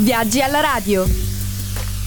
Viaggi alla radio.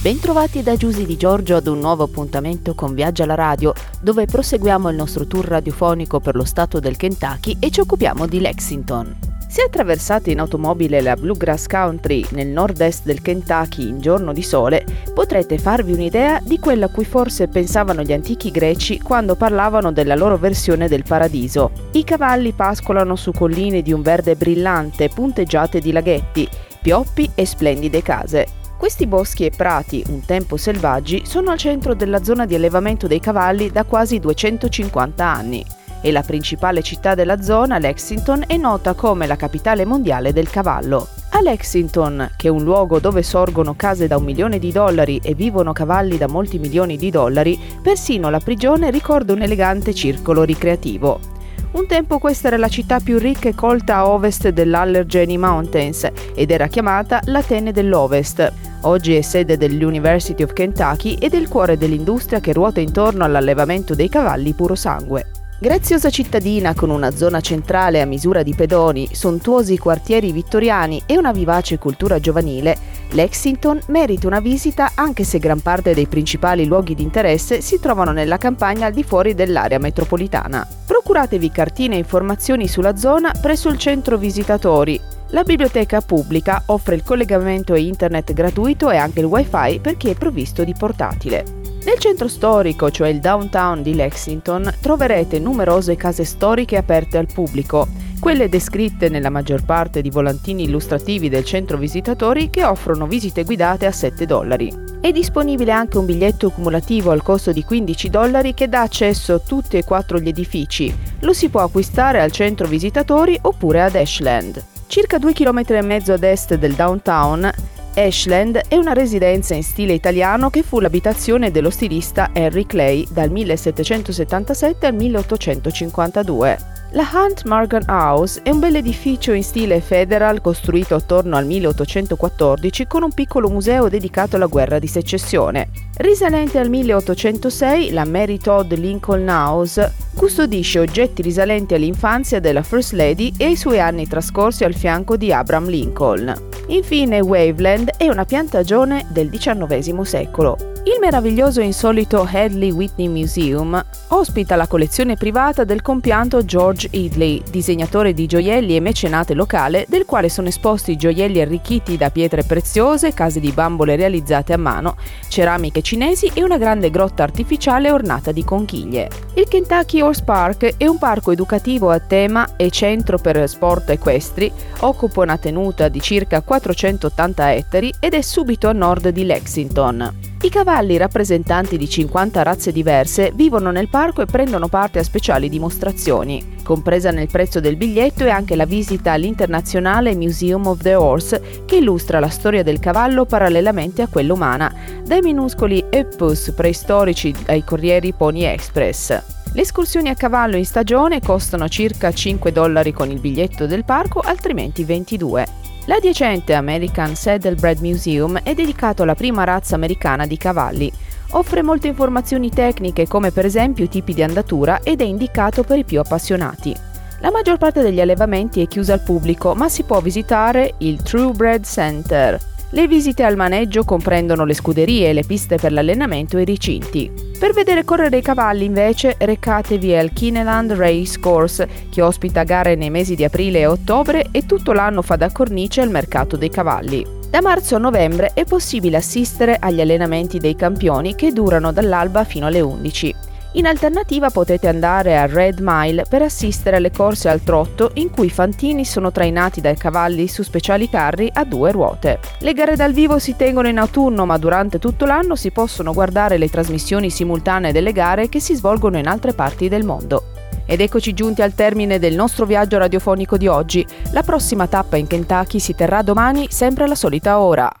Bentrovati da Giusy di Giorgio ad un nuovo appuntamento con Viaggi alla radio, dove proseguiamo il nostro tour radiofonico per lo stato del Kentucky e ci occupiamo di Lexington. Se attraversate in automobile la Bluegrass Country nel nord-est del Kentucky in giorno di sole, potrete farvi un'idea di quello a cui forse pensavano gli antichi greci quando parlavano della loro versione del paradiso. I cavalli pascolano su colline di un verde brillante punteggiate di laghetti, pioppi e splendide case. Questi boschi e prati, un tempo selvaggi, sono al centro della zona di allevamento dei cavalli da quasi 250 anni e la principale città della zona, Lexington, è nota come la capitale mondiale del cavallo. A Lexington, che è un luogo dove sorgono case da un milione di dollari e vivono cavalli da molti milioni di dollari, persino la prigione ricorda un elegante circolo ricreativo. Un tempo questa era la città più ricca e colta a ovest dell'Allegheny Mountains ed era chiamata l'Atene dell'Ovest. Oggi è sede dell'University of Kentucky ed è il cuore dell'industria che ruota intorno all'allevamento dei cavalli puro sangue. Graziosa cittadina con una zona centrale a misura di pedoni, sontuosi quartieri vittoriani e una vivace cultura giovanile, Lexington merita una visita anche se gran parte dei principali luoghi di interesse si trovano nella campagna al di fuori dell'area metropolitana. Procuratevi cartine e informazioni sulla zona presso il centro visitatori. La biblioteca pubblica offre il collegamento a internet gratuito e anche il wifi per chi è provvisto di portatile. Nel centro storico, cioè il downtown di Lexington, troverete numerose case storiche aperte al pubblico, quelle descritte nella maggior parte di volantini illustrativi del centro visitatori che offrono visite guidate a 7 dollari. È disponibile anche un biglietto cumulativo al costo di 15 dollari che dà accesso a tutti e quattro gli edifici. Lo si può acquistare al centro visitatori oppure ad Ashland. Circa due km mezzo ad est del downtown Ashland è una residenza in stile italiano che fu l'abitazione dello stilista Henry Clay dal 1777 al 1852. La Hunt Morgan House è un bel edificio in stile federal costruito attorno al 1814 con un piccolo museo dedicato alla guerra di secessione. Risalente al 1806, la Mary Todd Lincoln House custodisce oggetti risalenti all'infanzia della First Lady e ai suoi anni trascorsi al fianco di Abraham Lincoln. Infine Waveland è una piantagione del XIX secolo. Il meraviglioso e insolito Hadley Whitney Museum ospita la collezione privata del compianto George Headley, disegnatore di gioielli e mecenate locale, del quale sono esposti gioielli arricchiti da pietre preziose, case di bambole realizzate a mano, ceramiche cinesi e una grande grotta artificiale ornata di conchiglie. Il Kentucky Horse Park è un parco educativo a tema e centro per sport equestri, occupa una tenuta di circa 480 ettari ed è subito a nord di Lexington. I cavalli rappresentanti di 50 razze diverse vivono nel parco e prendono parte a speciali dimostrazioni. Compresa nel prezzo del biglietto è anche la visita all'internazionale Museum of the Horse che illustra la storia del cavallo parallelamente a quella umana, dai minuscoli Eppus preistorici ai corrieri Pony Express. Le escursioni a cavallo in stagione costano circa 5 dollari con il biglietto del parco, altrimenti 22. L'adiacente American Saddlebred Museum è dedicato alla prima razza americana di cavalli. Offre molte informazioni tecniche come per esempio i tipi di andatura ed è indicato per i più appassionati. La maggior parte degli allevamenti è chiusa al pubblico, ma si può visitare il Truebred Center, le visite al maneggio comprendono le scuderie, le piste per l'allenamento e i recinti. Per vedere correre i cavalli invece recatevi al Kineland Race Course che ospita gare nei mesi di aprile e ottobre e tutto l'anno fa da cornice al mercato dei cavalli. Da marzo a novembre è possibile assistere agli allenamenti dei campioni che durano dall'alba fino alle 11. In alternativa potete andare a Red Mile per assistere alle corse al trotto in cui i fantini sono trainati dai cavalli su speciali carri a due ruote. Le gare dal vivo si tengono in autunno ma durante tutto l'anno si possono guardare le trasmissioni simultanee delle gare che si svolgono in altre parti del mondo. Ed eccoci giunti al termine del nostro viaggio radiofonico di oggi. La prossima tappa in Kentucky si terrà domani sempre alla solita ora.